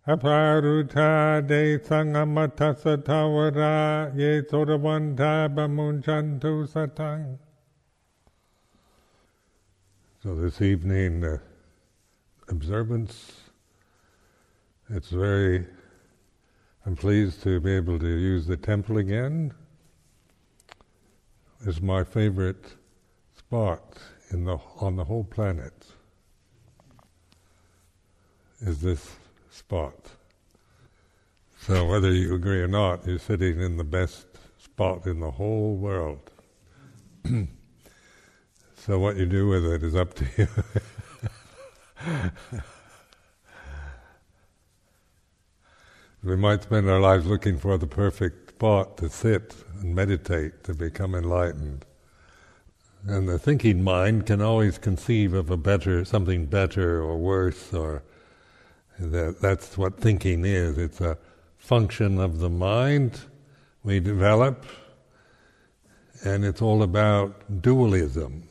ระหะโตสัมมาสัมพุทธัสสะนะโมตัสสะภะคะวะโตอะระหะโตสัมมาสัมพุทธัสสะนะโมตัสสะภะคะวะโตอะระหะโตสัมมาสัมพุทธัสสะ Aparuta de sangamata satavara ye soravanta bamunchantu satang. So this evening, uh, observance, it's very, I'm pleased to be able to use the temple again. It's my favorite spot in the, on the whole planet, is this spot. So whether you agree or not, you're sitting in the best spot in the whole world. so what you do with it is up to you. we might spend our lives looking for the perfect spot to sit and meditate to become enlightened. And the thinking mind can always conceive of a better, something better or worse or that, that's what thinking is. It's a function of the mind we develop, and it's all about dualism,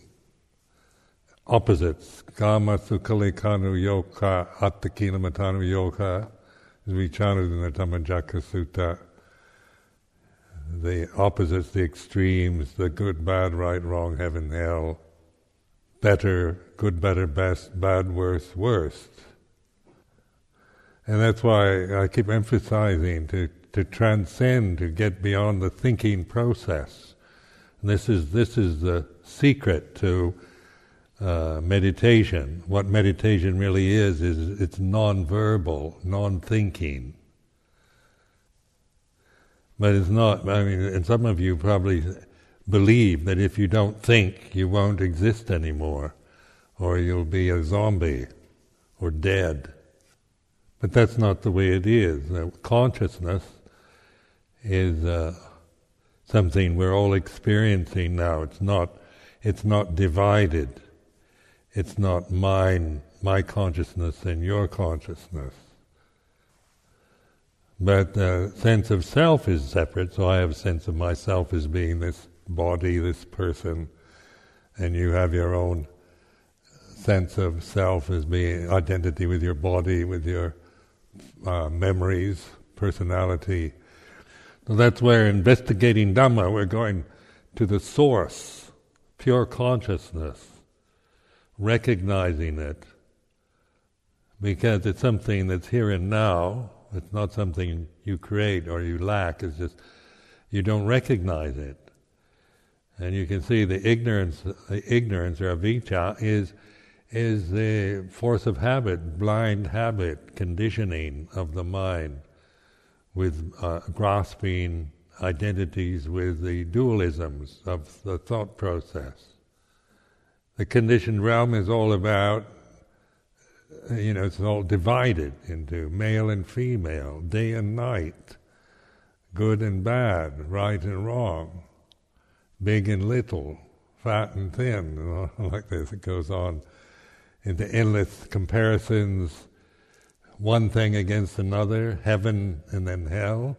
opposites. Kama sukhalikanu yoka attakinamatanu yoka, as we chanted in the Dhammacakka Sutta. The opposites, the extremes, the good, bad, right, wrong, heaven, hell, better, good, better, best, bad, worse, worst. And that's why I keep emphasizing to, to transcend, to get beyond the thinking process. And this is this is the secret to uh, meditation. What meditation really is is it's non-verbal, non-thinking. But it's not. I mean, and some of you probably believe that if you don't think, you won't exist anymore, or you'll be a zombie or dead. But that's not the way it is. Uh, consciousness is uh, something we're all experiencing now. It's not. It's not divided. It's not mine, my consciousness, and your consciousness. But the sense of self is separate. So I have a sense of myself as being this body, this person, and you have your own sense of self as being identity with your body, with your uh, memories, personality. So that's where investigating Dhamma, we're going to the source, pure consciousness, recognizing it, because it's something that's here and now. It's not something you create or you lack. It's just you don't recognize it, and you can see the ignorance, the ignorance or avijja is is the force of habit, blind habit, conditioning of the mind with uh, grasping identities with the dualisms of the thought process. The conditioned realm is all about, you know, it's all divided into male and female, day and night, good and bad, right and wrong, big and little, fat and thin, like this. It goes on into endless comparisons, one thing against another, heaven and then hell.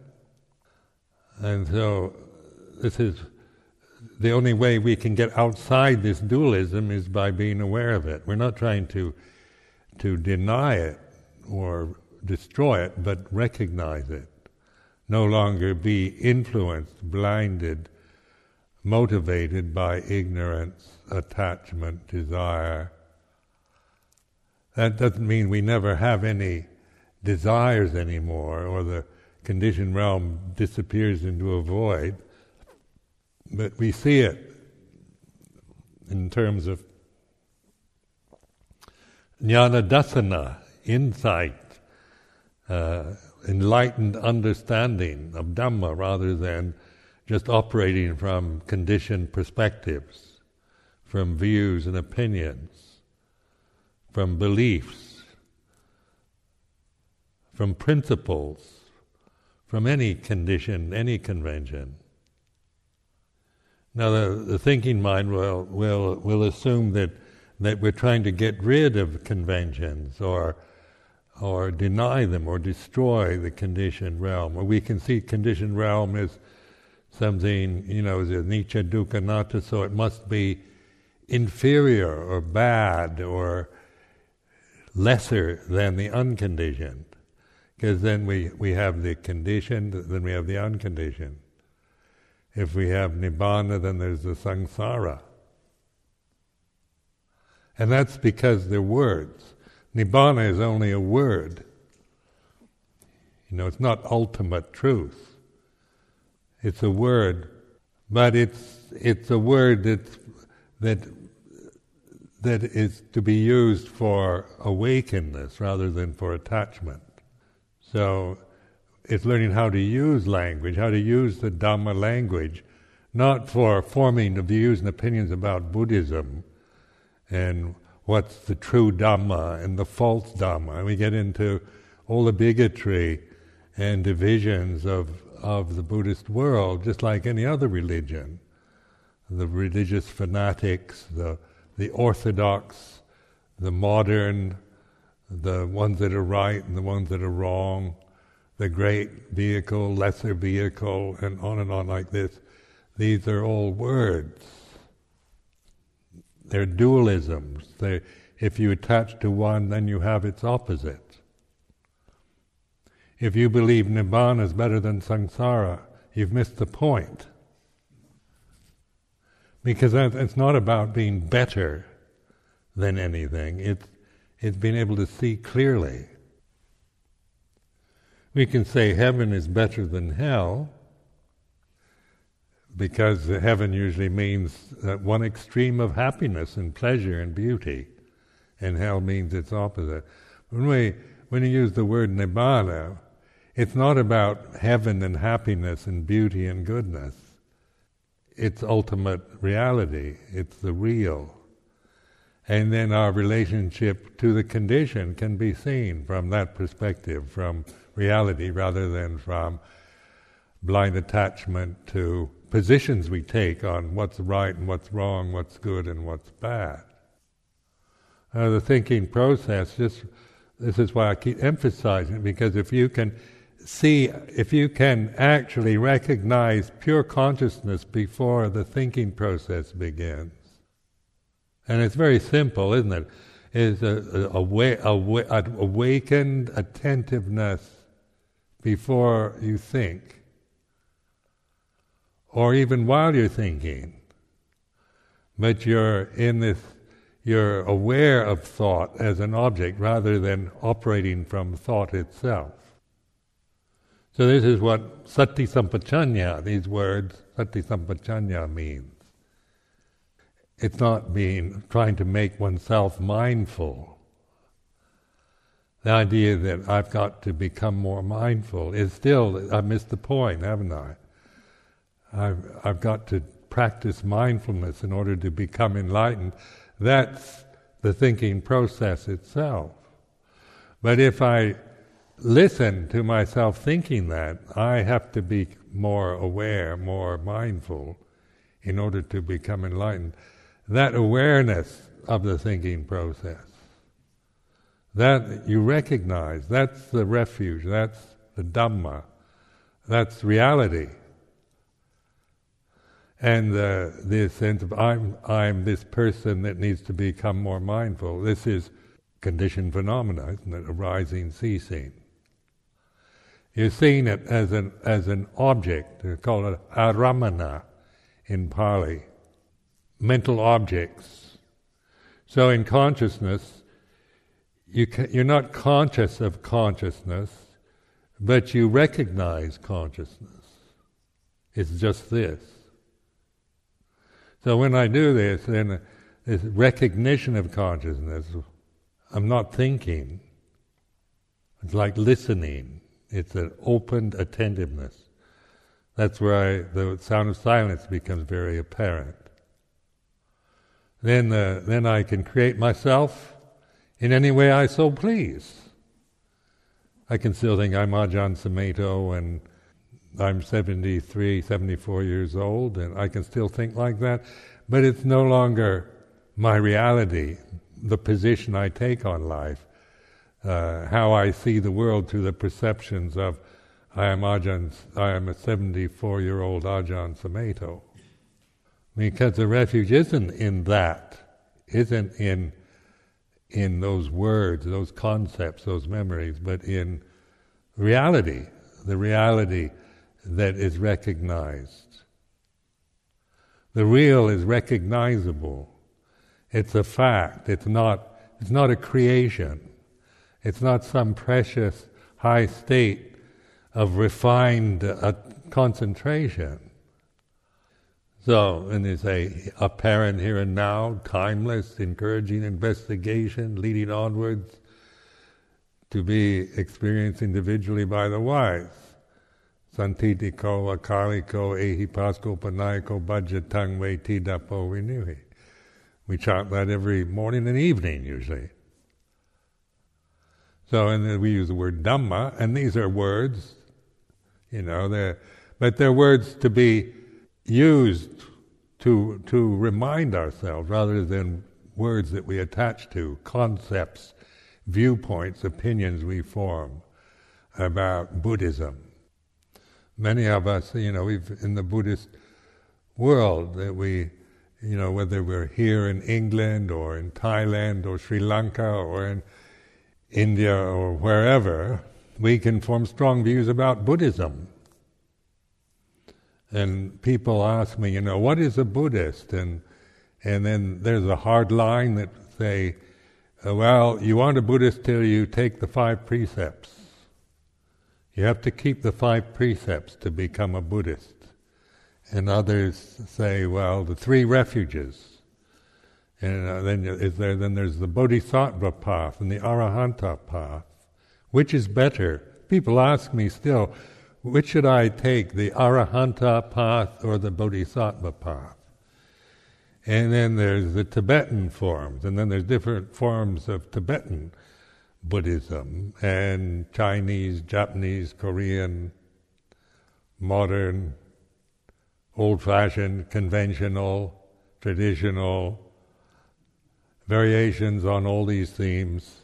And so this is the only way we can get outside this dualism is by being aware of it. We're not trying to to deny it or destroy it, but recognize it. No longer be influenced, blinded, motivated by ignorance, attachment, desire, that doesn't mean we never have any desires anymore, or the conditioned realm disappears into a void. But we see it in terms of jnana dasana, insight, uh, enlightened understanding of Dhamma rather than just operating from conditioned perspectives, from views and opinions from beliefs, from principles, from any condition, any convention. Now, the, the thinking mind will, will, will assume that, that we're trying to get rid of conventions or, or deny them or destroy the conditioned realm. Or we can see conditioned realm as something, you know, a anicca dukkha so it must be inferior or bad or lesser than the unconditioned. Because then we, we have the conditioned, then we have the unconditioned. If we have nibbana, then there's the samsara. And that's because they're words. Nibbana is only a word. You know, it's not ultimate truth. It's a word, but it's it's a word that that that is to be used for awakeness rather than for attachment. So it's learning how to use language, how to use the Dhamma language, not for forming the views and opinions about Buddhism and what's the true Dhamma and the false Dhamma. And we get into all the bigotry and divisions of, of the Buddhist world, just like any other religion. The religious fanatics, the, the orthodox, the modern, the ones that are right and the ones that are wrong, the great vehicle, lesser vehicle, and on and on like this. These are all words. They're dualisms. They, if you attach to one, then you have its opposite. If you believe Nibbana is better than samsara, you've missed the point. Because it's not about being better than anything, it's, it's being able to see clearly. We can say heaven is better than hell because heaven usually means one extreme of happiness and pleasure and beauty, and hell means its opposite. When we when you use the word nibbana, it's not about heaven and happiness and beauty and goodness. It's ultimate reality. It's the real. And then our relationship to the condition can be seen from that perspective, from reality rather than from blind attachment to positions we take on what's right and what's wrong, what's good and what's bad. Uh, the thinking process, just this is why I keep emphasizing it, because if you can see, if you can actually recognize pure consciousness before the thinking process begins, and it's very simple, isn't it? Is a, a, a, a awakened attentiveness before you think, or even while you're thinking, but you're in this, you're aware of thought as an object rather than operating from thought itself. So this is what sati sampajanya, these words, sati sampajanya means. It's not being, trying to make oneself mindful the idea that I've got to become more mindful is still, I've missed the point, haven't I? I've, I've got to practice mindfulness in order to become enlightened. That's the thinking process itself. But if I listen to myself thinking that, I have to be more aware, more mindful in order to become enlightened. That awareness of the thinking process that you recognize, that's the refuge, that's the Dhamma, that's reality. And uh, the sense of I'm, I'm this person that needs to become more mindful. This is conditioned phenomena, isn't it? Arising, ceasing. You're seeing it as an, as an object. They call it aramana in Pali. Mental objects. So in consciousness, you you're not conscious of consciousness, but you recognize consciousness. It's just this. So when I do this, then this recognition of consciousness, I'm not thinking. It's like listening. It's an opened attentiveness. That's where I, the sound of silence becomes very apparent. Then, uh, then I can create myself in any way I so please. I can still think I'm Ajahn Sumedho and I'm 73, 74 years old, and I can still think like that, but it's no longer my reality, the position I take on life, uh, how I see the world through the perceptions of I am Ajahn, I am a 74 year old Ajahn Sumedho. Because the refuge isn't in that, isn't in in those words, those concepts, those memories, but in reality, the reality that is recognized. The real is recognizable. It's a fact. It's not, it's not a creation. It's not some precious high state of refined uh, concentration. So, and they say, apparent here and now, timeless, encouraging investigation, leading onwards to be experienced individually by the wise. Sanditthiko, akaliko, ehipassiko, opanayiko, bhajatang, veditabbo, viññuhi. We chant that every morning and evening, usually. So, and we use the word Dhamma, and these are words you know, they're, but they're words to be used to, to remind ourselves rather than words that we attach to, concepts, viewpoints, opinions we form about Buddhism. Many of us, you know, we've in the Buddhist world that we, you know, whether we're here in England or in Thailand or Sri Lanka or in India or wherever, we can form strong views about Buddhism. And people ask me, you know, what is a Buddhist? And and then there's a hard line that say, uh, well, you aren't a Buddhist till you take the five precepts. You have to keep the five precepts to become a Buddhist. And others say, well, the three refuges. And uh, then is there? Then there's the Bodhisattva path and the Arahanta path. Which is better? People ask me still, which should I take, the Arahanta path or the Bodhisattva path? And then there's the Tibetan forms, and then there's different forms of Tibetan Buddhism, and Chinese, Japanese, Korean, modern, old fashioned, conventional, traditional, variations on all these themes.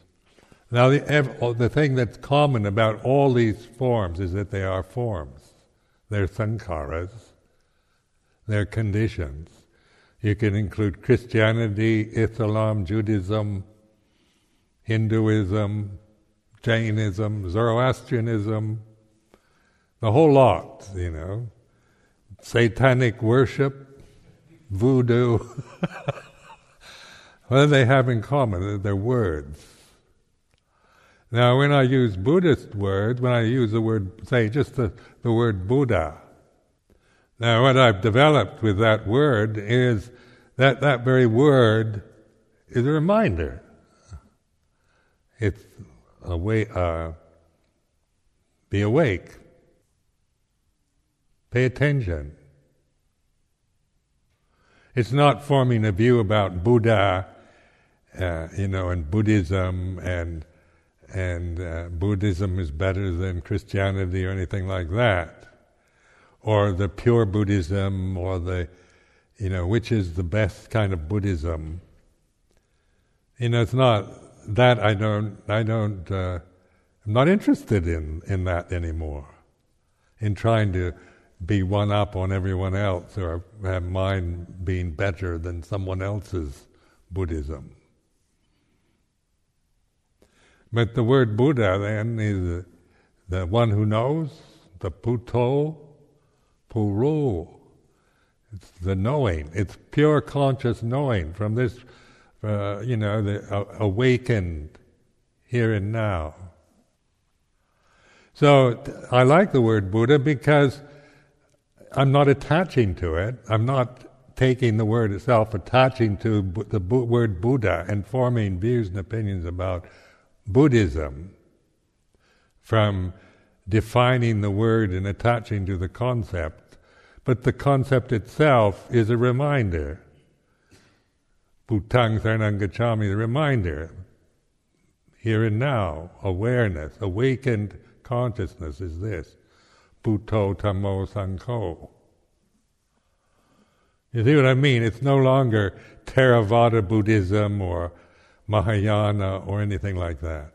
Now, the, oh, the thing that's common about all these forms is that they are forms. They're sankharas. They're conditions. You can include Christianity, Islam, Judaism, Hinduism, Jainism, Zoroastrianism, the whole lot, you know. Satanic worship, voodoo. what do they have in common? They're words. Now, when I use Buddhist words, when I use the word, say, just the, the word Buddha, now what I've developed with that word is that that very word is a reminder. It's a way, uh, be awake, pay attention. It's not forming a view about Buddha, uh, you know, and Buddhism and and uh, Buddhism is better than Christianity or anything like that, or the pure Buddhism, or the, you know, which is the best kind of Buddhism. You know, it's not that I don't, I don't, uh, I'm not interested in in that anymore, in trying to be one up on everyone else or have mine being better than someone else's Buddhism. But the word Buddha then is the one who knows, the Puto, Puru. It's the knowing. It's pure conscious knowing from this, uh, you know, the uh, awakened here and now. So I like the word Buddha because I'm not attaching to it. I'm not taking the word itself, attaching to the word Buddha and forming views and opinions about Buddhism from defining the word and attaching to the concept, but the concept itself is a reminder. Bhutang Gacchami, the reminder. Here and now, awareness, awakened consciousness is this. Buddho Dhammo Sangho. You see what I mean? It's no longer Theravada Buddhism or Mahayana or anything like that.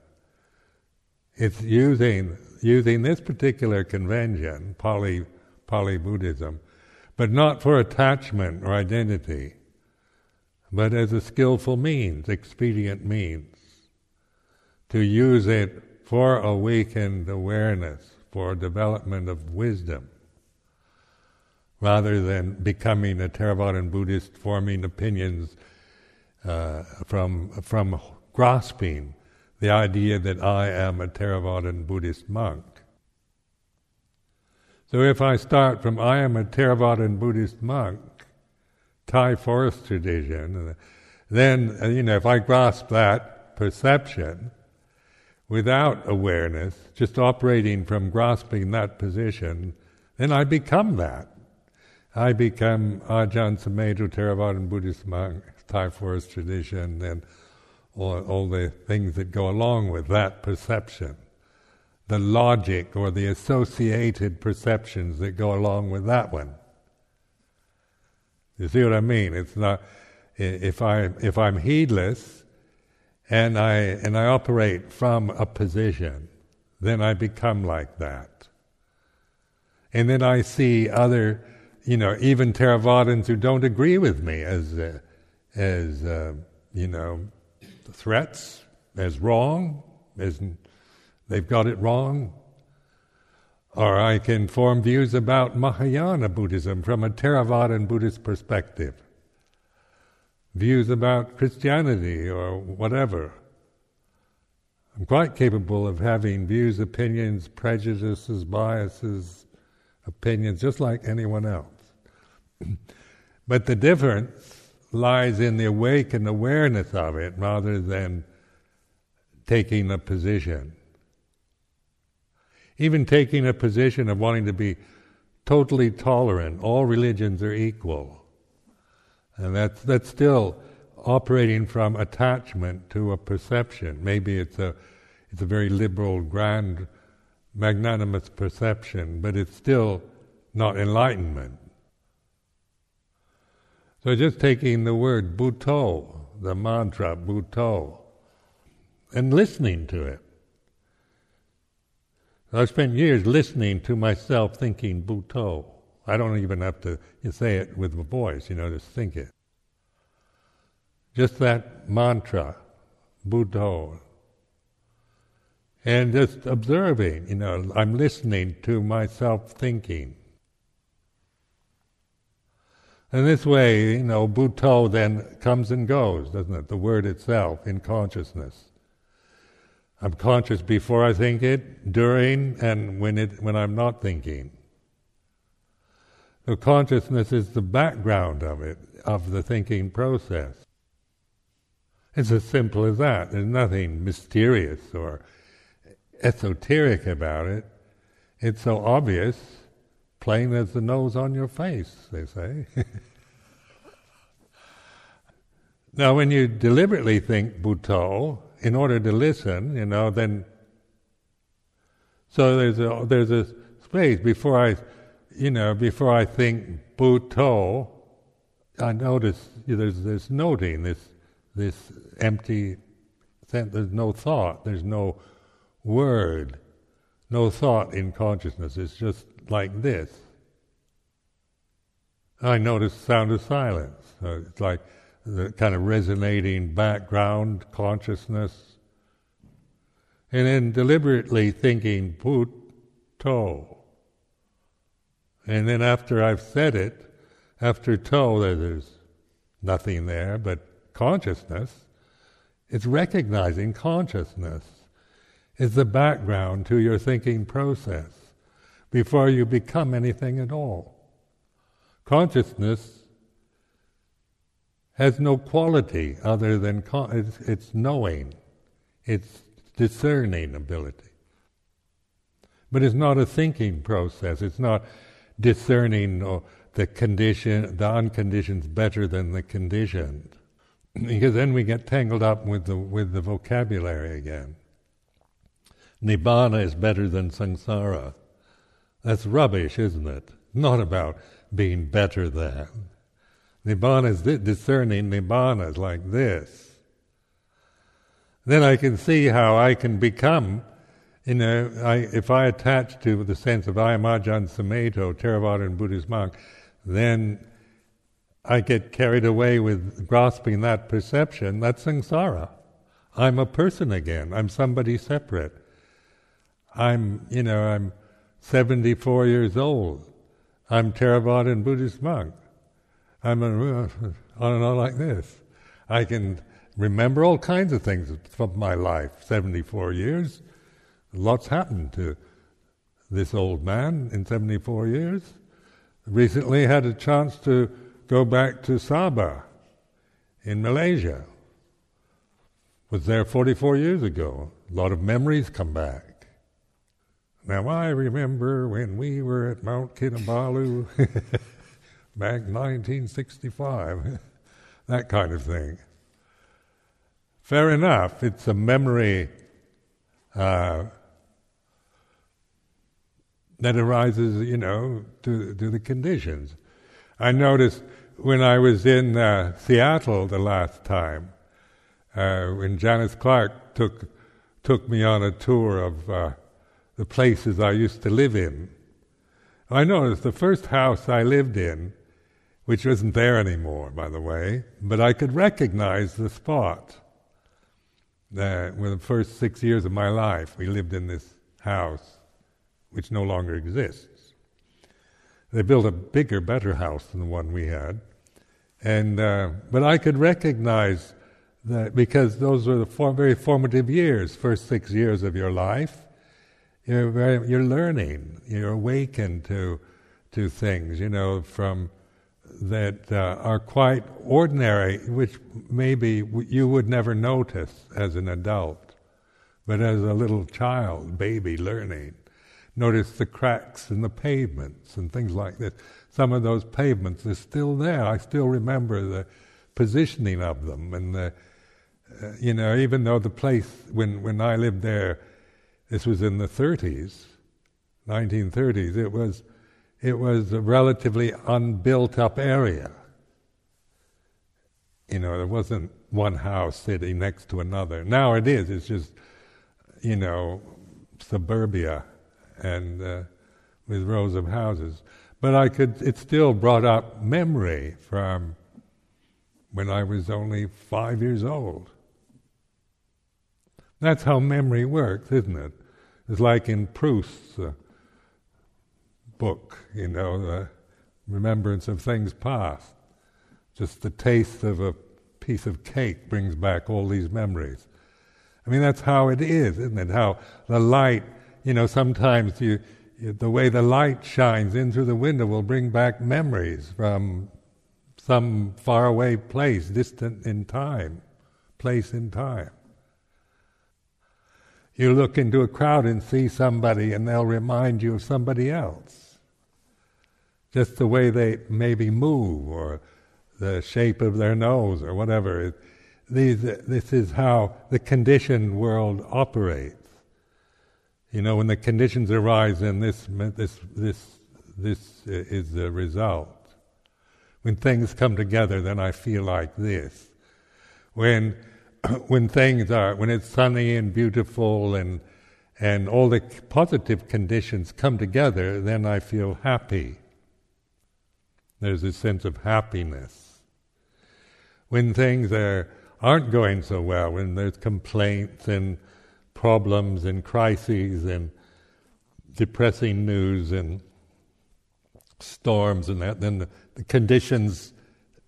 It's using using this particular convention, Pali Pali Buddhism, but not for attachment or identity, but as a skillful means, expedient means, to use it for awakened awareness, for development of wisdom, rather than becoming a Theravadan Buddhist forming opinions uh, from, from grasping the idea that I am a Theravadan Buddhist monk. So if I start from I am a Theravadan Buddhist monk, Thai forest tradition, then, uh, you know, if I grasp that perception without awareness, just operating from grasping that position, then I become that. I become Ajahn Sumedho Theravadan Buddhist monk, Thai forest tradition, and all, all the things that go along with that perception the logic or the associated perceptions that go along with that one. You see what I mean? It's not if I if I'm heedless and I and I operate from a position, then I become like that. And then I see other, you know, even Theravadins who don't agree with me as uh, as uh, you know threats, as wrong, as they've got it wrong. Or I can form views about Mahayana Buddhism from a Theravadan Buddhist perspective. Views about Christianity or whatever. I'm quite capable of having views, opinions, prejudices, biases, opinions, just like anyone else. but the difference lies in the awakened awareness of it rather than taking a position. Even taking a position of wanting to be totally tolerant, all religions are equal. And that's, that's still operating from attachment to a perception. Maybe it's a, it's a very liberal, grand, magnanimous perception, but it's still not enlightenment. So just taking the word Buddho, the mantra Buddho, and listening to it. I spent years listening to myself thinking Buddho. I don't even have to say it with a voice, you know, just think it. Just that mantra, Buddho. And just observing, you know, I'm listening to myself thinking. And this way, you know, Buddho then comes and goes, doesn't it? The word itself in consciousness. I'm conscious before I think it, during, and when it when I'm not thinking. The consciousness is the background of it, of the thinking process. It's as simple as that. There's nothing mysterious or esoteric about it. It's so obvious, plain as the nose on your face, they say. now, when you deliberately think Buddho, in order to listen, you know, then so there's a there's a space before I, you know, before I think Buddho, I notice there's this noting, this this empty. There's no thought. There's no word, no thought in consciousness. It's just like this. I notice sound of silence. So it's like the kind of resonating background consciousness, and then deliberately thinking Buddho. And then after I've said it, after to, there's nothing there but consciousness. It's recognizing consciousness is the background to your thinking process before you become anything at all. Consciousness has no quality other than con- it's, it's knowing, it's discerning ability. But it's not a thinking process. It's not discerning the condition, the unconditioned better than the conditioned, because then we get tangled up with the with the vocabulary again. Nibbana is better than samsara. That's rubbish, isn't it? Not about being better than. Nibbana is discerning Nibbana is like this. Then I can see how I can become, you know, I, if I attach to the sense of I am Ajahn Sumedho, Theravadan Buddhist monk, then I get carried away with grasping that perception. That's samsara. I'm a person again. I'm somebody separate. I'm, you know, I'm 74 years old. I'm Theravadan Buddhist monk. I'm on and on like this. I can remember all kinds of things from my life, 74 years. Lots happened to this old man in 74 years. Recently had a chance to go back to Sabah in Malaysia. Was there 44 years ago. A lot of memories come back. Now I remember when we were at Mount Kinabalu back 1965, that kind of thing. Fair enough, it's a memory uh, that arises, you know, to, to the conditions. I noticed when I was in uh, Seattle the last time, uh, when Janice Clark took took me on a tour of uh, the places I used to live in, I noticed the first house I lived in, which isn't there anymore, by the way, but I could recognize the spot. Uh, the first six years of my life, we lived in this house, which no longer exists. They built a bigger, better house than the one we had, and uh, but I could recognize that because those were the for, very formative years, first six years of your life. You're very, you're learning, you're awakened to to things, you know, from that uh, are quite ordinary, which maybe you would never notice as an adult, but as a little child, baby learning. Notice the cracks in the pavements and things like this. Some of those pavements are still there. I still remember the positioning of them, and the, uh, you know, even though the place when when I lived there, this was in the 30s, 1930s. It was it was a relatively unbuilt up area. You know, there wasn't one house sitting next to another. Now it is. It's just, you know, suburbia and uh, with rows of houses. But I could, it still brought up memory from when I was only five years old. That's how memory works, isn't it? It's like in Proust's uh, book, you know, the remembrance of things past. Just the taste of a piece of cake brings back all these memories. I mean, that's how it is, isn't it? How the light, you know, sometimes you, the way the light shines in through the window will bring back memories from some faraway place, distant in time, place in time. You look into a crowd and see somebody, and they'll remind you of somebody else just the way they maybe move or the shape of their nose or whatever. these, this is how the conditioned world operates. You know, when the conditions arise, then this, this, this, this is the result. When things come together, then I feel like this. When, when things are, when it's sunny and beautiful and, and all the positive conditions come together, then I feel happy. There's a sense of happiness. When things are, aren't going so well, when there's complaints and problems and crises and depressing news and storms and that, then the, the conditions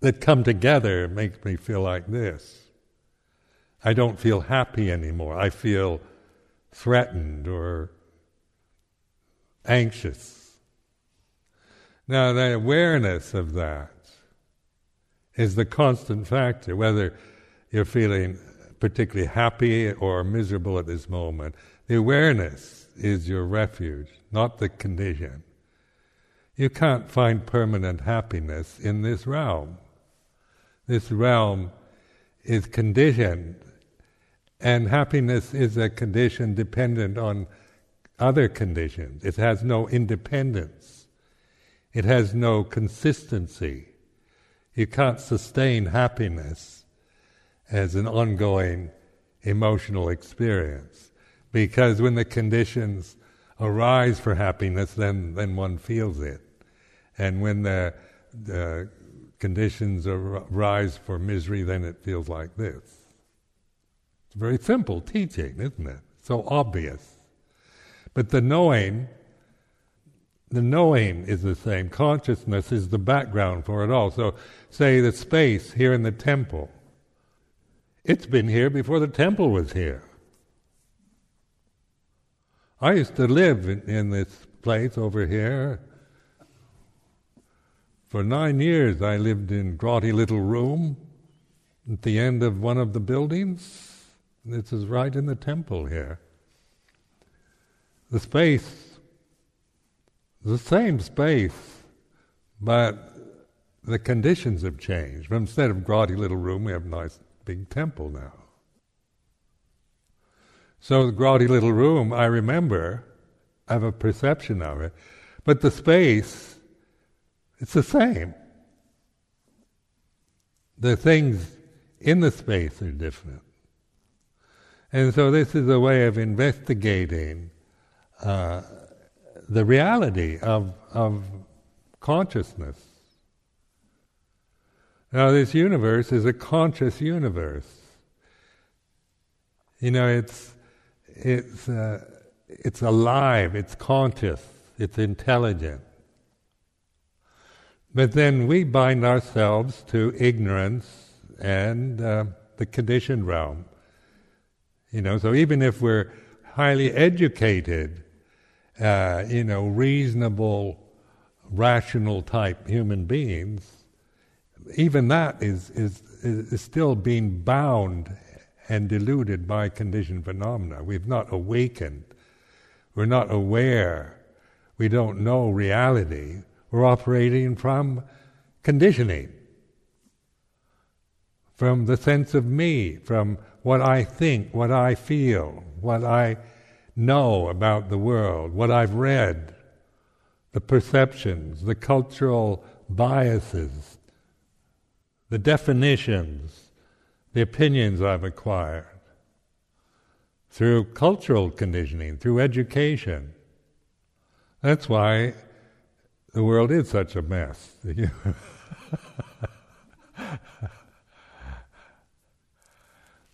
that come together make me feel like this. I don't feel happy anymore. I feel threatened or anxious. Now, the awareness of that is the constant factor, whether you're feeling particularly happy or miserable at this moment. The awareness is your refuge, not the condition. You can't find permanent happiness in this realm. This realm is conditioned, and happiness is a condition dependent on other conditions. It has no independence. It has no consistency. You can't sustain happiness as an ongoing emotional experience because when the conditions arise for happiness, then, then one feels it. And when the, the conditions arise for misery, then it feels like this. Very simple teaching, isn't it? So obvious. But the knowing, the knowing is the same. Consciousness is the background for it all. So, say the space here in the temple, it's been here before the temple was here. I used to live in, in this place over here. For nine years, I lived in grotty little room at the end of one of the buildings. This is right in the temple here the space, the same space, but the conditions have changed. Instead of grotty little room, we have a nice big temple now. So the grotty little room, I remember, I have a perception of it, but the space, it's the same. The things in the space are different. And so this is a way of investigating uh, the reality of, of consciousness. Now, this universe is a conscious universe. You know, it's it's uh, it's alive, it's conscious, it's intelligent. But then we bind ourselves to ignorance and uh, the conditioned realm. You know, so even if we're highly educated, uh, you know, reasonable, rational type human beings, even that is, is, is still being bound and deluded by conditioned phenomena. We've not awakened. We're not aware. We don't know reality. We're operating from conditioning, from the sense of me, from what I think, what I feel, what I know about the world, what I've read, the perceptions, the cultural biases, the definitions, the opinions I've acquired through cultural conditioning, through education. That's why the world is such a mess.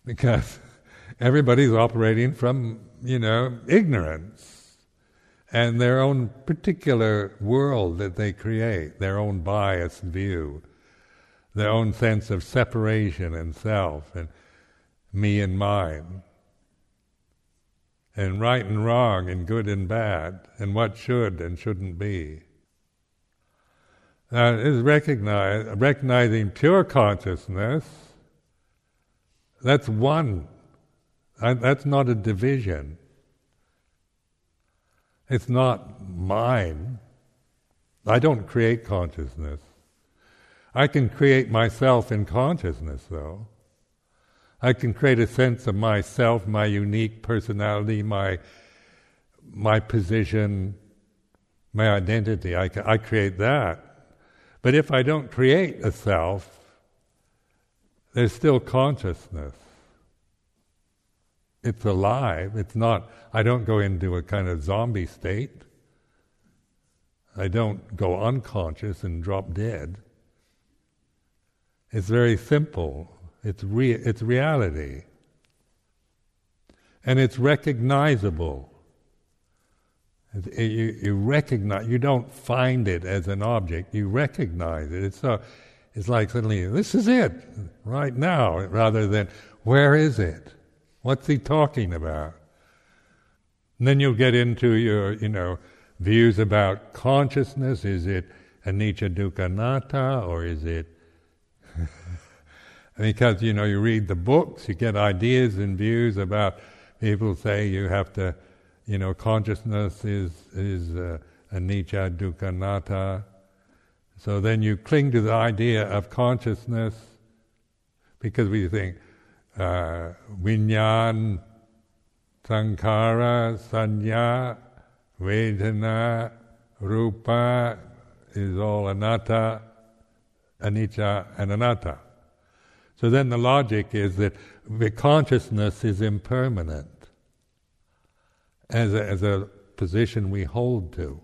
because everybody's operating from you know, ignorance and their own particular world that they create, their own biased view, their own sense of separation and self and me and mine, and right and wrong and good and bad, and what should and shouldn't be. Now, is recognize, recognizing pure consciousness, that's one that's not a division. It's not mine. I don't create consciousness. I can create myself in consciousness, though. I can create a sense of myself, my unique personality, my my position, my identity. I, I create that. But if I don't create a self, there's still consciousness it's alive. It's not, I don't go into a kind of zombie state. I don't go unconscious and drop dead. It's very simple. It's, re- it's reality. And it's recognizable. It, you, you recognize, you don't find it as an object, you recognize it. It's, so, it's like suddenly, this is it, right now, rather than, where is it? What's he talking about? And then you'll get into your, you know, views about consciousness. Is it anicca dukkha anatta, or is it? because you know, you read the books, you get ideas and views about. People say you have to, you know, consciousness is is uh, anicca dukkha. So then you cling to the idea of consciousness because we think uh, vinyan, sankhara, sanya, Vedana, Rupa is all anatta, anicca, and anatta. So then the logic is that the consciousness is impermanent as a, as a position we hold to.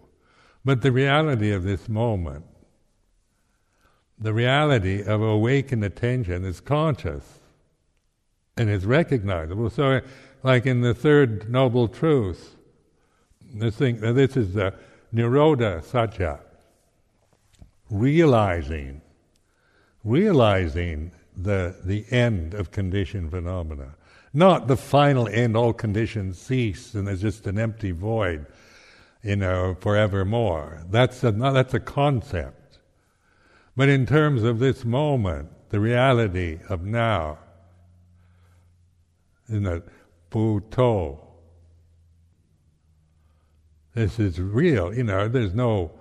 But the reality of this moment, the reality of awakened attention is conscious and is recognizable. So, like in the third noble truth, this thing, this is the Nirodha Satya, realizing, realizing the, the end of conditioned phenomena. Not the final end, all conditions cease and there's just an empty void, you know, forevermore. That's a, that's a concept. But in terms of this moment, the reality of now, in the Buddho, this is real, you know, there's no,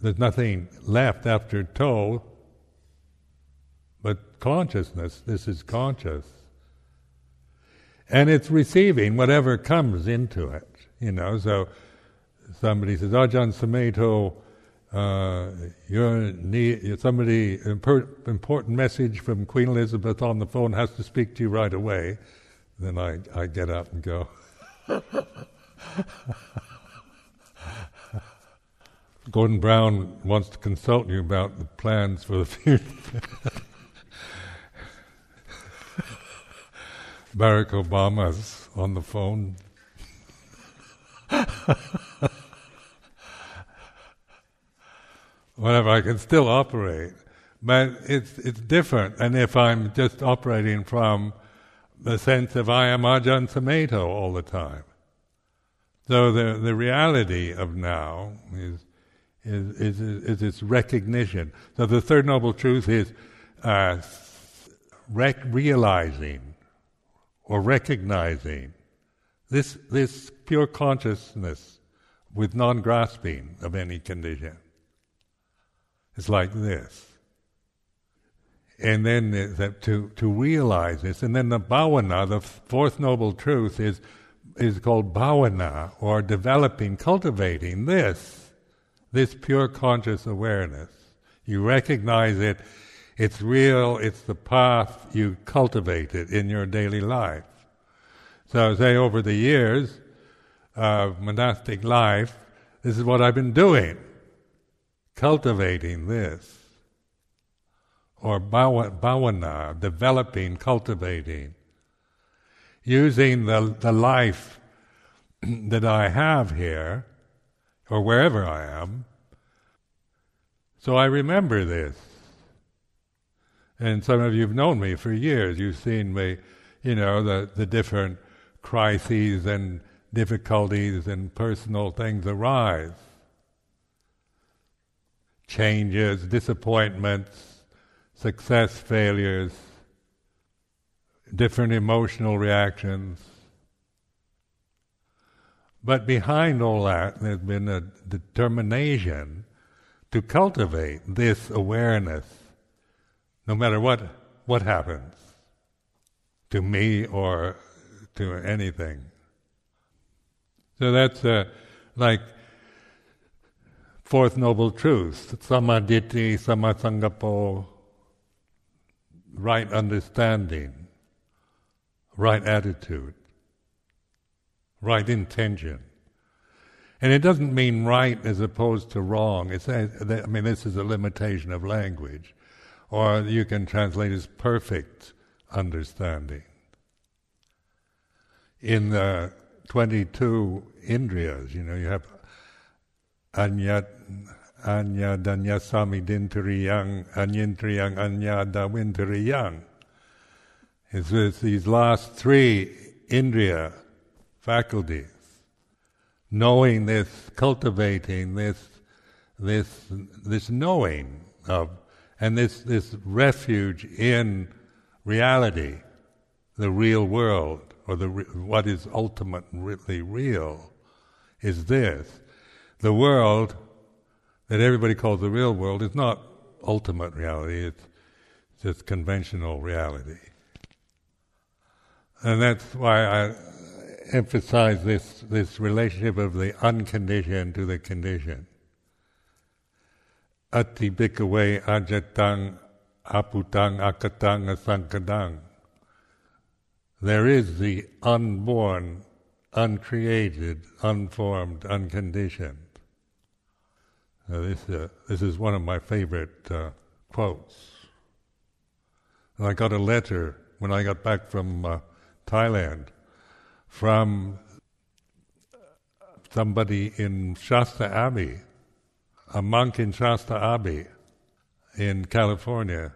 there's nothing left after to, but consciousness, this is conscious. And it's receiving whatever comes into it, you know, so somebody says, oh, Ajahn Sumedho, uh, you're need, somebody, important message from Queen Elizabeth on the phone has to speak to you right away. Then I, I get up and go. Gordon Brown wants to consult you about the plans for the future. Barack Obama's on the phone. Whatever, I can still operate, but it's it's different. And if I'm just operating from the sense of I am Ajahn Sumedho all the time, so the the reality of now is is, is, is its recognition. So the third noble truth is uh, rec- realizing or recognizing this, this pure consciousness with non grasping of any condition. It's like this. And then to, to realize this, and then the bhavana, the fourth noble truth, is, is called bhavana, or developing, cultivating this this pure conscious awareness. You recognize it, it's real, it's the path, you cultivate it in your daily life. So, say over the years of monastic life, this is what I've been doing cultivating this. Or bhavana, developing, cultivating. Using the, the life that I have here or wherever I am. So I remember this. And some of you have known me for years. You've seen me, you know, the, the different crises and difficulties and personal things arise. Changes, disappointments, success, failures, different emotional reactions. But behind all that, there's been a determination to cultivate this awareness, no matter what, what happens to me or to anything. So that's uh, like fourth noble truth, sammaditthi, sammasankappo, right understanding, right attitude right intention. And it doesn't mean right as opposed to wrong. It's, I mean, this is a limitation of language. Or you can translate as perfect understanding. In the 22 indriyas, you know, you have anyat, anya danya sami dintariyang, anyintriyang anya dawintariyang. It's these last three indriya faculties. Knowing this, cultivating this, this, this knowing of, and this, this refuge in reality, the real world, or the what is ultimately real, is this: the world that everybody calls the real world is not ultimate reality; it's just conventional reality, and that's why I emphasize this, this relationship of the unconditioned to the conditioned. Atthi bhikkhave ajatang abhutang akatang asankhatang. There is the unborn, uncreated, unformed, unconditioned. Uh, this, uh, this is one of my favorite uh, quotes. And I got a letter when I got back from uh, Thailand from somebody in Shasta Abbey, a monk in Shasta Abbey in California.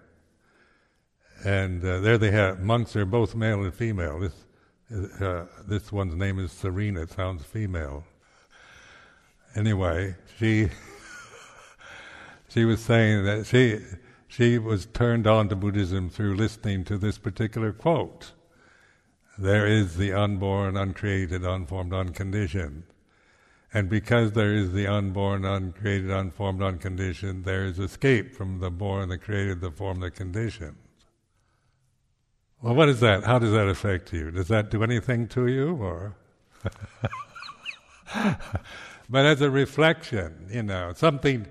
And uh, there they have monks are both male and female. This uh, this one's name is Serena. It sounds female. Anyway, she she was saying that she she was turned on to Buddhism through listening to this particular quote. There is the unborn, uncreated, unformed, unconditioned. And because there is the unborn, uncreated, unformed, unconditioned, there is escape from the born, the created, the formed, the conditioned. Well, what is that? How does that affect you? Does that do anything to you, or? but as a reflection, you know, something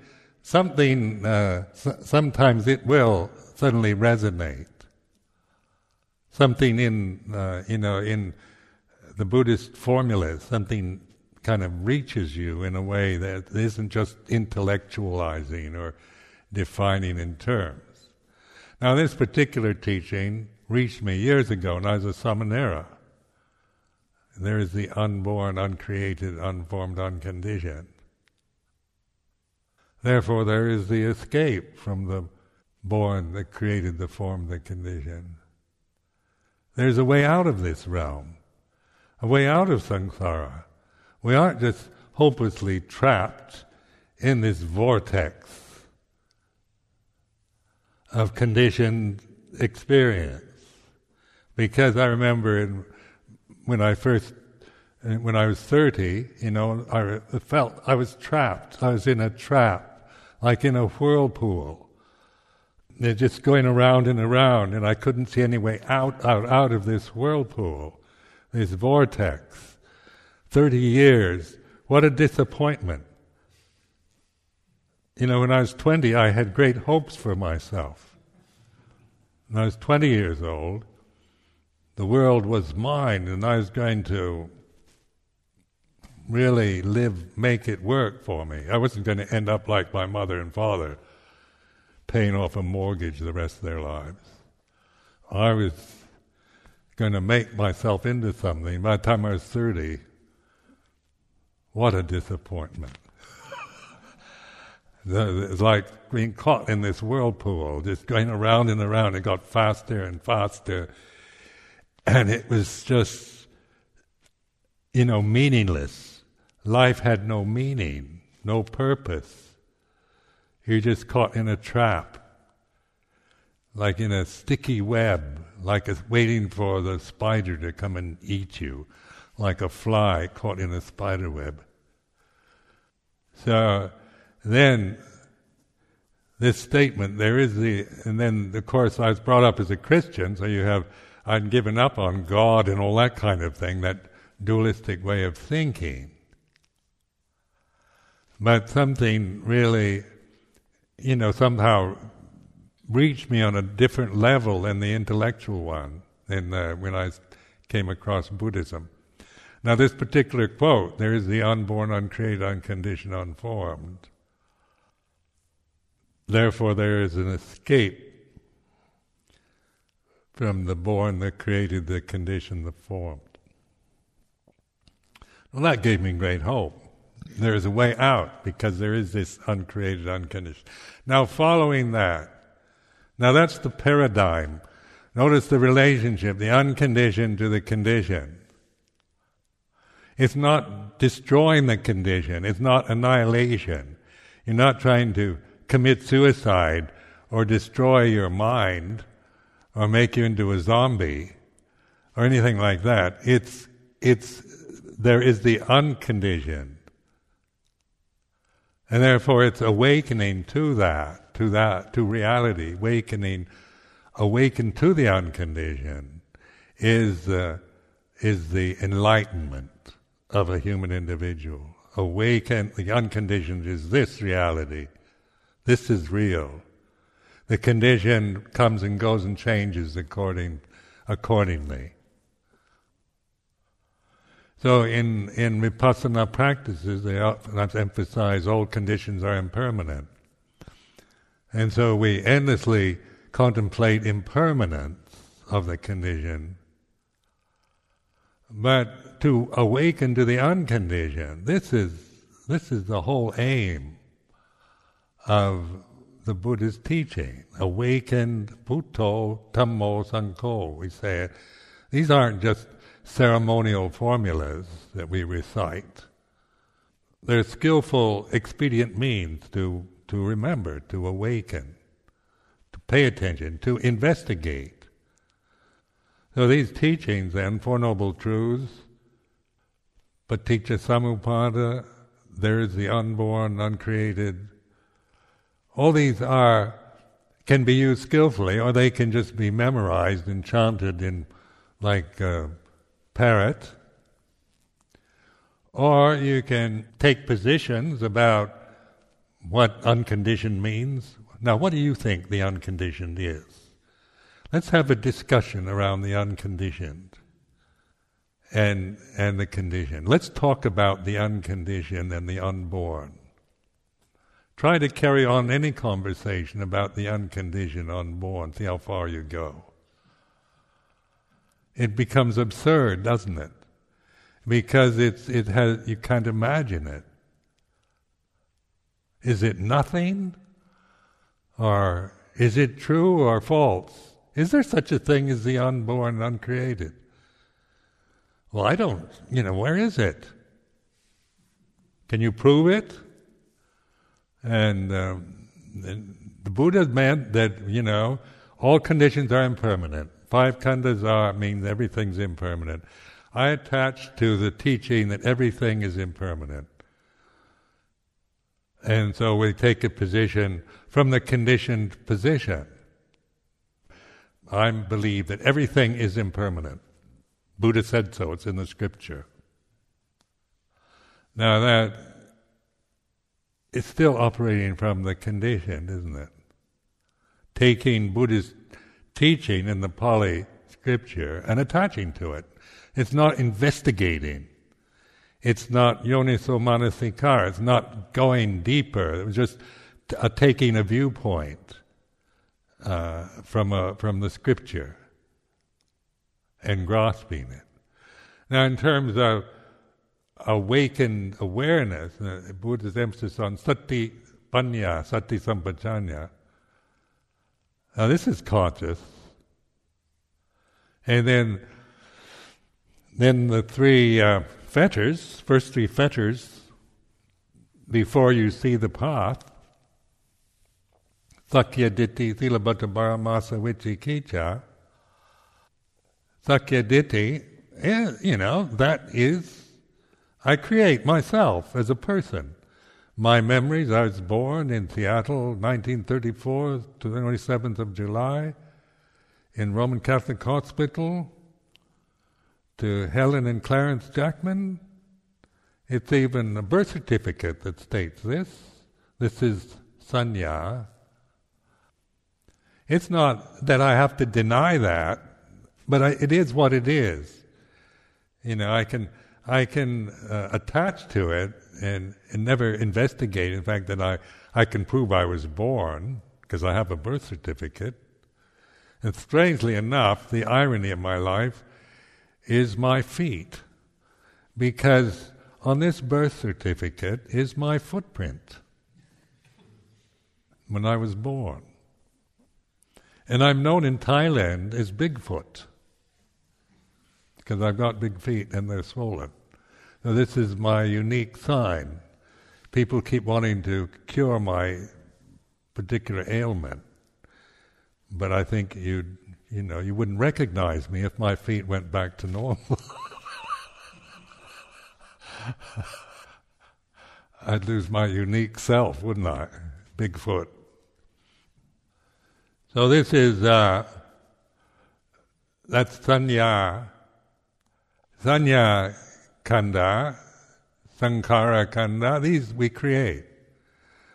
something, uh, sometimes it will suddenly resonate. Something in, uh, you know, in the Buddhist formulas, something kind of reaches you in a way that isn't just intellectualizing or defining in terms. Now, this particular teaching reached me years ago when I was a Samanera. There is the unborn, uncreated, unformed, unconditioned. Therefore, there is the escape from the born that created the form, the condition. There's a way out of this realm, a way out of samsara. We aren't just hopelessly trapped in this vortex of conditioned experience. Because I remember in, when I first and when I was 30, you know, I felt I was trapped. I was in a trap, like in a whirlpool. They're just going around and around, and I couldn't see any way out, out, out of this whirlpool, this vortex. 30 years. What a disappointment. You know, when I was 20, I had great hopes for myself. When I was 20 years old, the world was mine, and I was going to really live, make it work for me. I wasn't going to end up like my mother and father, paying off a mortgage the rest of their lives. I was going to make myself into something. By the time I was 30, what a disappointment. it's like being caught in this whirlpool, just going around and around. It got faster and faster. And it was just, you know, meaningless life had no meaning, no purpose. You're just caught in a trap, like in a sticky web, like waiting for the spider to come and eat you, like a fly caught in a spider web. So then, this statement, there is the, and then of course I was brought up as a Christian, so you have, I'd given up on God and all that kind of thing, that dualistic way of thinking but something really, you know, somehow reached me on a different level than the intellectual one than uh, when I came across Buddhism. Now, this particular quote, there is the unborn, uncreated, unconditioned, unformed. Therefore, there is an escape from the born, the created, the conditioned, the formed. Well, that gave me great hope. There is a way out because there is this uncreated, unconditioned. Now, following that, now that's the paradigm. Notice the relationship, the unconditioned to the conditioned. It's not destroying the condition, it's not annihilation. You're not trying to commit suicide or destroy your mind or make you into a zombie or anything like that. It's, it's, there is the unconditioned. And therefore, it's awakening to that, to that, to reality, awakening, awaken to the unconditioned, is uh, is the enlightenment of a human individual. Awaken, the unconditioned is this reality. This is real. The condition comes and goes and changes according, accordingly. So in, in vipassana practices, they often emphasize all conditions are impermanent. And so we endlessly contemplate impermanence of the condition. But to awaken to the unconditioned, this is, this is the whole aim of the Buddha's teaching. Awakened Buddho Dhammo Sangho, we say it. These aren't just ceremonial formulas that we recite. They're skillful, expedient means to, to remember, to awaken, to pay attention, to investigate. So these teachings then, Four Noble Truths, but Paticca Samuppada, there is the unborn, uncreated. All these are can be used skillfully, or they can just be memorized and chanted in like uh, parrot, or you can take positions about what unconditioned means. Now, what do you think the unconditioned is? Let's have a discussion around the unconditioned and, and the conditioned. Let's talk about the unconditioned and the unborn. Try to carry on any conversation about the unconditioned unborn, see how far you go it becomes absurd, doesn't it? Because it's it has you can't imagine it. Is it nothing? Or is it true or false? Is there such a thing as the unborn, uncreated? Well, I don't, you know, where is it? Can you prove it? And, um, the Buddha meant that, you know, all conditions are impermanent. Five khandhas are means everything's impermanent. I attach to the teaching that everything is impermanent. And so we take a position from the conditioned position. I believe that everything is impermanent. Buddha said so, it's in the scripture. Now that is still operating from the conditioned, isn't it? Taking Buddhist teaching in the Pali scripture and attaching to it. It's not investigating. It's not yoniso manasikara. It's not going deeper. It was just t- uh, taking a viewpoint uh, from a, from the scripture and grasping it. Now, in terms of awakened awareness, uh, Buddha's emphasis on sati panya, sati sampajanya, now this is conscious. And then, then the three uh, fetters, first three fetters, before you see the path, Sakkaya Ditthi Silabbata Paramasa Vicikiccha, Sakkaya Ditthi, you know, that is, I create myself as a person my memories, I was born in Seattle, 1934, to the 27th of July, in Roman Catholic Hospital, to Helen and Clarence Jackman. It's even a birth certificate that states this. This is Sanya. It's not that I have to deny that, but I, it is what it is. You know, I can I can uh, attach to it and, and never investigate. In fact, that I, I can prove I was born because I have a birth certificate. And strangely enough, the irony of my life is my feet, because on this birth certificate is my footprint when I was born. And I'm known in Thailand as Bigfoot because I've got big feet and they're swollen. Now, this is my unique sign. People keep wanting to cure my particular ailment, but I think you you know you wouldn't recognize me if my feet went back to normal. I'd lose my unique self, wouldn't I? Bigfoot. So this is uh, that's sanya Sanya khandha, sankhara khandha, these we create.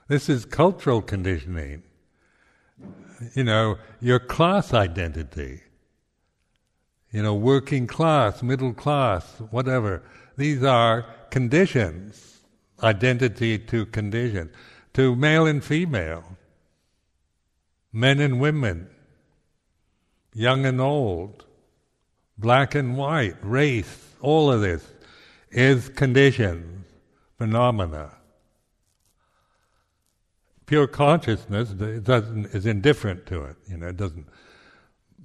This is cultural conditioning. You know, your class identity. You know, working class, middle class, whatever. These are conditions, identity to condition, to male and female, men and women, young and old, black and white, race, all of this is conditions, phenomena. Pure consciousness is indifferent to it. You know, it doesn't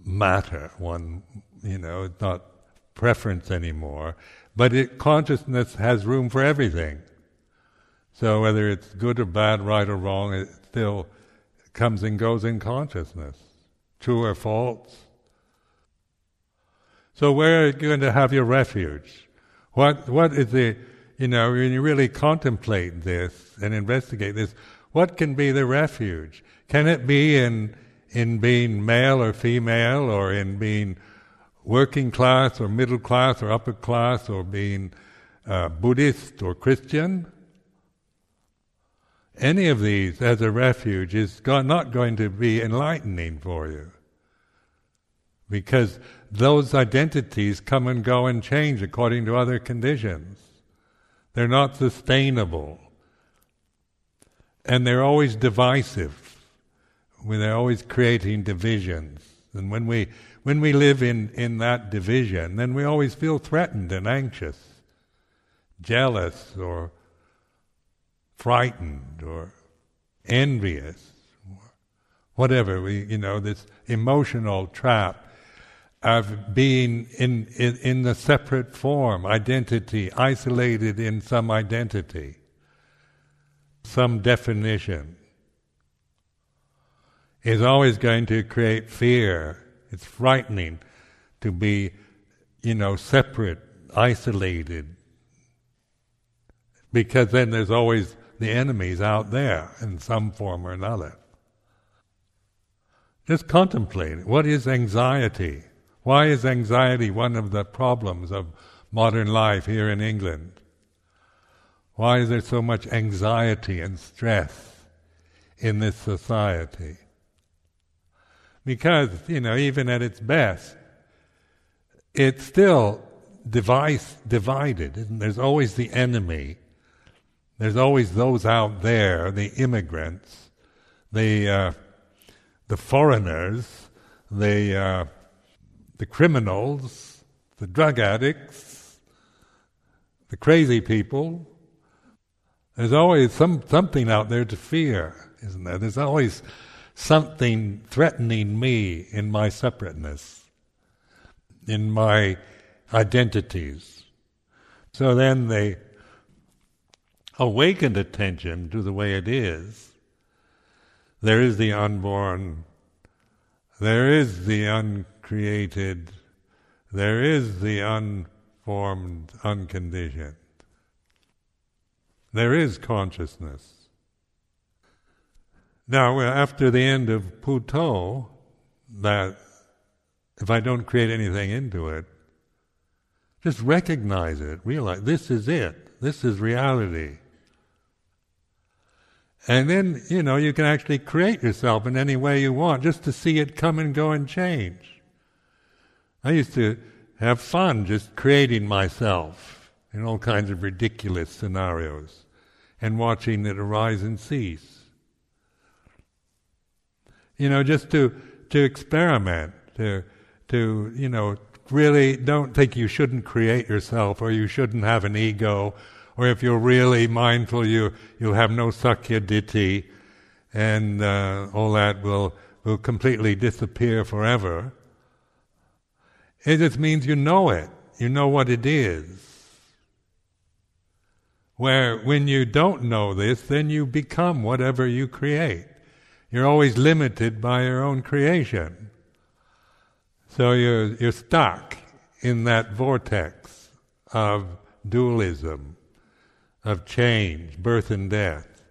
matter. One, you know, it's not preference anymore. But it, consciousness has room for everything. So whether it's good or bad, right or wrong, it still comes and goes in consciousness. True or false. So where are you going to have your refuge? What what is the you know, when you really contemplate this and investigate this, what can be the refuge? Can it be in in being male or female or in being working class or middle class or upper class or being uh, Buddhist or Christian? Any of these as a refuge is not going to be enlightening for you. Because those identities come and go and change according to other conditions. They're not sustainable. And they're always divisive. They're always creating divisions. And when we, when we live in, in that division, then we always feel threatened and anxious, jealous or frightened or envious, or whatever. We, you know, this emotional trap of being in, in, in the separate form, identity, isolated in some identity, some definition, is always going to create fear. It's frightening to be, you know, separate, isolated, because then there's always the enemies out there in some form or another. Just contemplate what is anxiety? Why is anxiety one of the problems of modern life here in England? Why is there so much anxiety and stress in this society? Because, you know, even at its best, it's still device, divided. There's always the enemy. There's always those out there, the immigrants, the, uh, the foreigners, the uh, the criminals, the drug addicts, the crazy people. There's always some something out there to fear, isn't there? There's always something threatening me in my separateness, in my identities. So then they awakened attention to the way it is. There is the unborn, there is the un created, there is the unformed, unconditioned. There is consciousness. Now, after the end of Puto, that if I don't create anything into it, just recognize it, realize this is it, this is reality. And then, you know, you can actually create yourself in any way you want just to see it come and go and change. I used to have fun just creating myself in all kinds of ridiculous scenarios and watching it arise and cease. You know, just to to experiment, to to you know, really don't think you shouldn't create yourself or you shouldn't have an ego, or if you're really mindful, you you'll have no sakkaya ditthi, and uh, all that will will completely disappear forever. It just means you know it. You know what it is. Where when you don't know this, then you become whatever you create. You're always limited by your own creation. So you're, you're stuck in that vortex of dualism, of change, birth and death.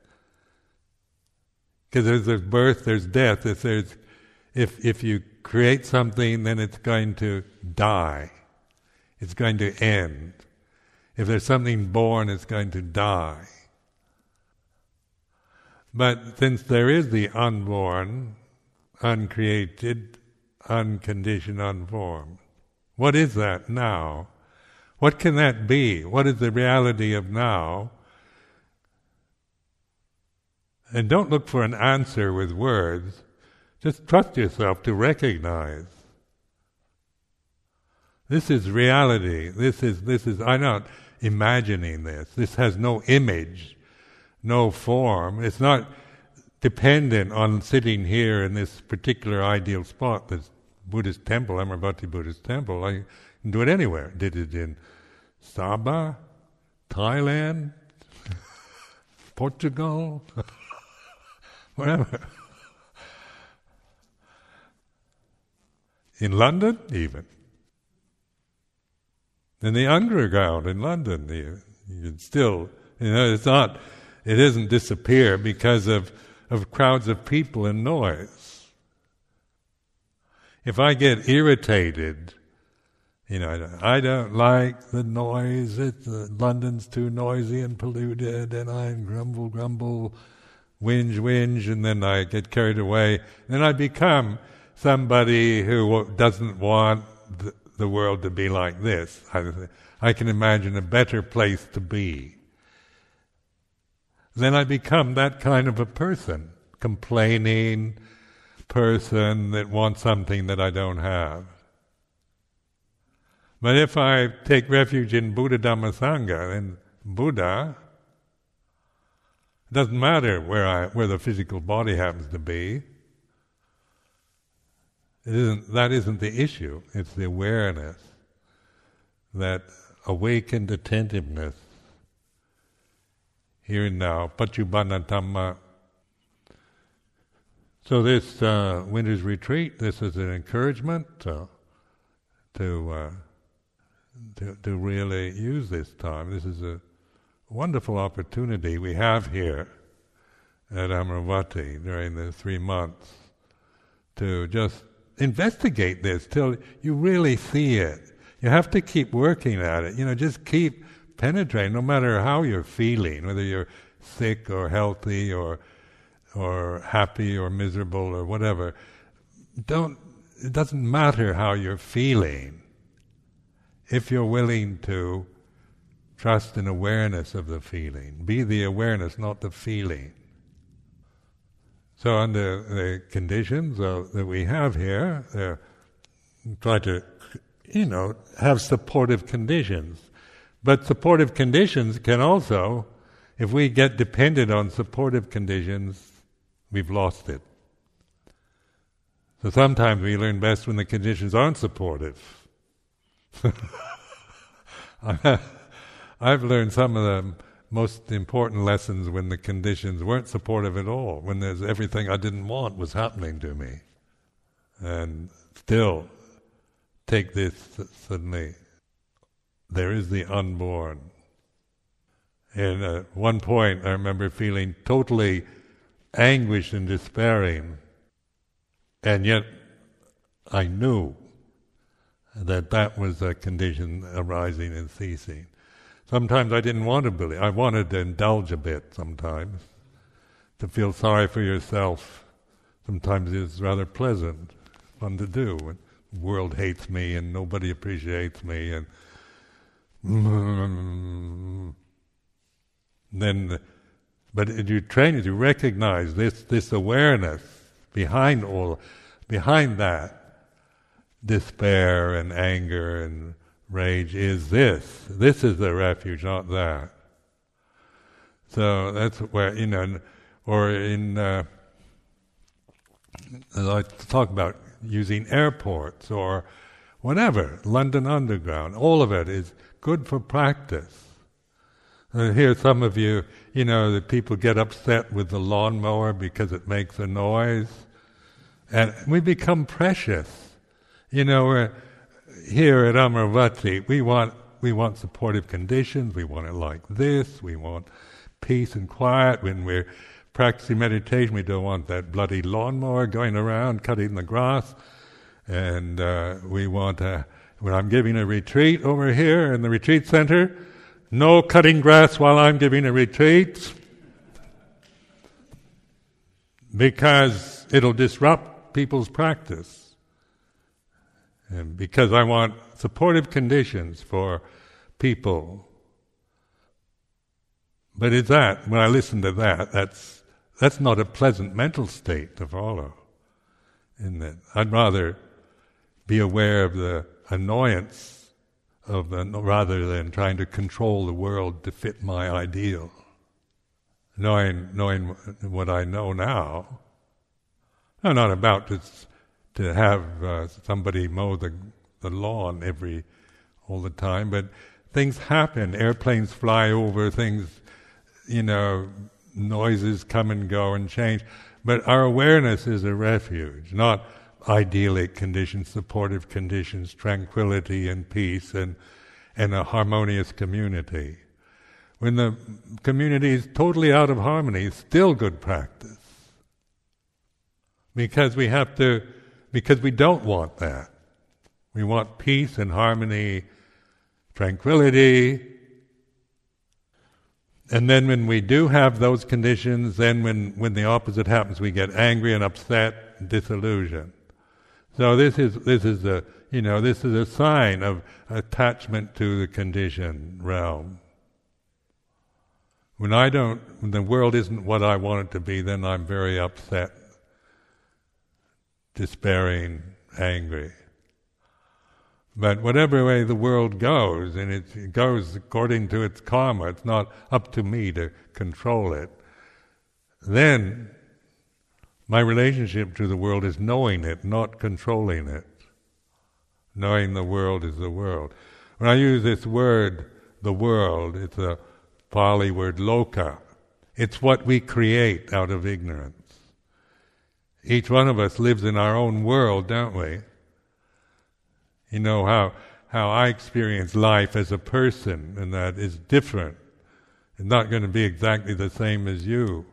Because there's, there's birth, there's death. If there's, if if you create something, then it's going to die. it's going to end. If there's something born, it's going to die. But since there is the unborn, uncreated, unconditioned, unformed, what is that now? What can that be? What is the reality of now? And don't look for an answer with words. Just trust yourself to recognize. This is reality. This is, this is, I'm not imagining this. This has no image, no form. It's not dependent on sitting here in this particular ideal spot, this Buddhist temple, Amaravati Buddhist temple. I can do it anywhere. Did it in Sabah, Thailand, Portugal, wherever. In London, even. In the underground in London, you, you can still, you know, it's not, it doesn't disappear because of, of crowds of people and noise. If I get irritated, you know, I don't like the noise, it, uh, London's too noisy and polluted, and I grumble, grumble, whinge, whinge, and then I get carried away. Then I become somebody who doesn't want the, world to be like this. I, I can imagine a better place to be. Then I become that kind of a person, complaining person that wants something that I don't have. But if I take refuge in Buddha Dhamma Sangha, Buddha, it doesn't matter where I where the physical body happens to be. It isn't, that isn't the issue. It's the awareness, that awakened attentiveness, here and now, Paccuppanna Dhamma. So this uh, winter's retreat, this is an encouragement uh, to, uh, to to really use this time. This is a wonderful opportunity we have here at Amaravati during the three months to just investigate this till you really see it. You have to keep working at it. You know, just keep penetrating, no matter how you're feeling, whether you're sick or healthy or or happy or miserable or whatever. Don't. It doesn't matter how you're feeling. If you're willing to trust and awareness of the feeling, be the awareness, not the feeling. So under the conditions that we have here, uh, try to, you know, have supportive conditions. But supportive conditions can also, if we get dependent on supportive conditions, we've lost it. So sometimes we learn best when the conditions aren't supportive. I've learned some of them most important lessons when the conditions weren't supportive at all, when there's everything I didn't want was happening to me. And still, take this suddenly, there is the unborn. And at one point, I remember feeling totally anguished and despairing, and yet I knew that that was a condition arising and ceasing. Sometimes I didn't want to believe. I wanted to indulge a bit sometimes, to feel sorry for yourself. Sometimes it's rather pleasant, fun to do. When the world hates me and nobody appreciates me, and then, but you train to recognize this this awareness behind all, behind that despair and anger and rage is this. This is the refuge, not that. So that's where, you know, or in, uh, I talk about using airports or whatever, London Underground, all of it is good for practice. I hear some of you, you know, that people get upset with the lawnmower because it makes a noise, and we become precious. You know, here at Amaravati, we want we want supportive conditions. We want it like this. We want peace and quiet when we're practicing meditation. We don't want that bloody lawnmower going around cutting the grass, and uh, we want to when I'm giving a retreat over here in the retreat center, no cutting grass while I'm giving a retreat because it'll disrupt people's practice. And because I want supportive conditions for people. But it's that, when I listen to that, that's, that's not a pleasant mental state to follow. In that, I'd rather be aware of the annoyance of the, rather than trying to control the world to fit my ideal. Knowing, knowing what I know now, I'm not about to to have uh, somebody mow the the lawn every all the time, but things happen. Airplanes fly over things, you know, noises come and go and change. But our awareness is a refuge, not idyllic conditions, supportive conditions, tranquility and peace and, and a harmonious community. When the community is totally out of harmony, it's still good practice. Because we have to, because we don't want that. We want peace and harmony, tranquility. And then when we do have those conditions, then when, when the opposite happens, we get angry and upset, disillusioned. So this is this is a you know this is a sign of attachment to the conditioned realm. When I don't, when the world isn't what I want it to be, then I'm very upset, despairing, angry. But whatever way the world goes, and it goes according to its karma, it's not up to me to control it. Then my relationship to the world is knowing it, not controlling it. Knowing the world is the world. When I use this word, the world, it's a Pali word loka. It's what we create out of ignorance. Each one of us lives in our own world, don't we? You know how how I experience life as a person, and that is different. It's not going to be exactly the same as you.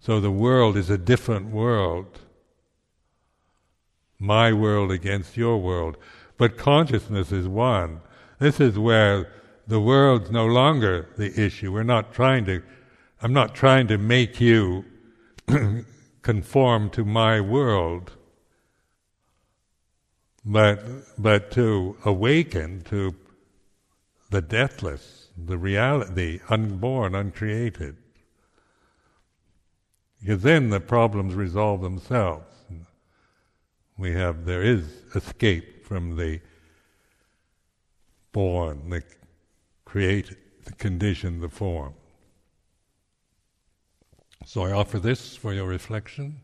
So the world is a different world. My world against your world. But consciousness is one. This is where the world's no longer the issue. We're not trying to, I'm not trying to make you conform to my world, but, but to awaken to the deathless, the reality, unborn, uncreated. Because then the problems resolve themselves. We have, there is escape from the born, the create, the condition, the form. So I offer this for your reflection.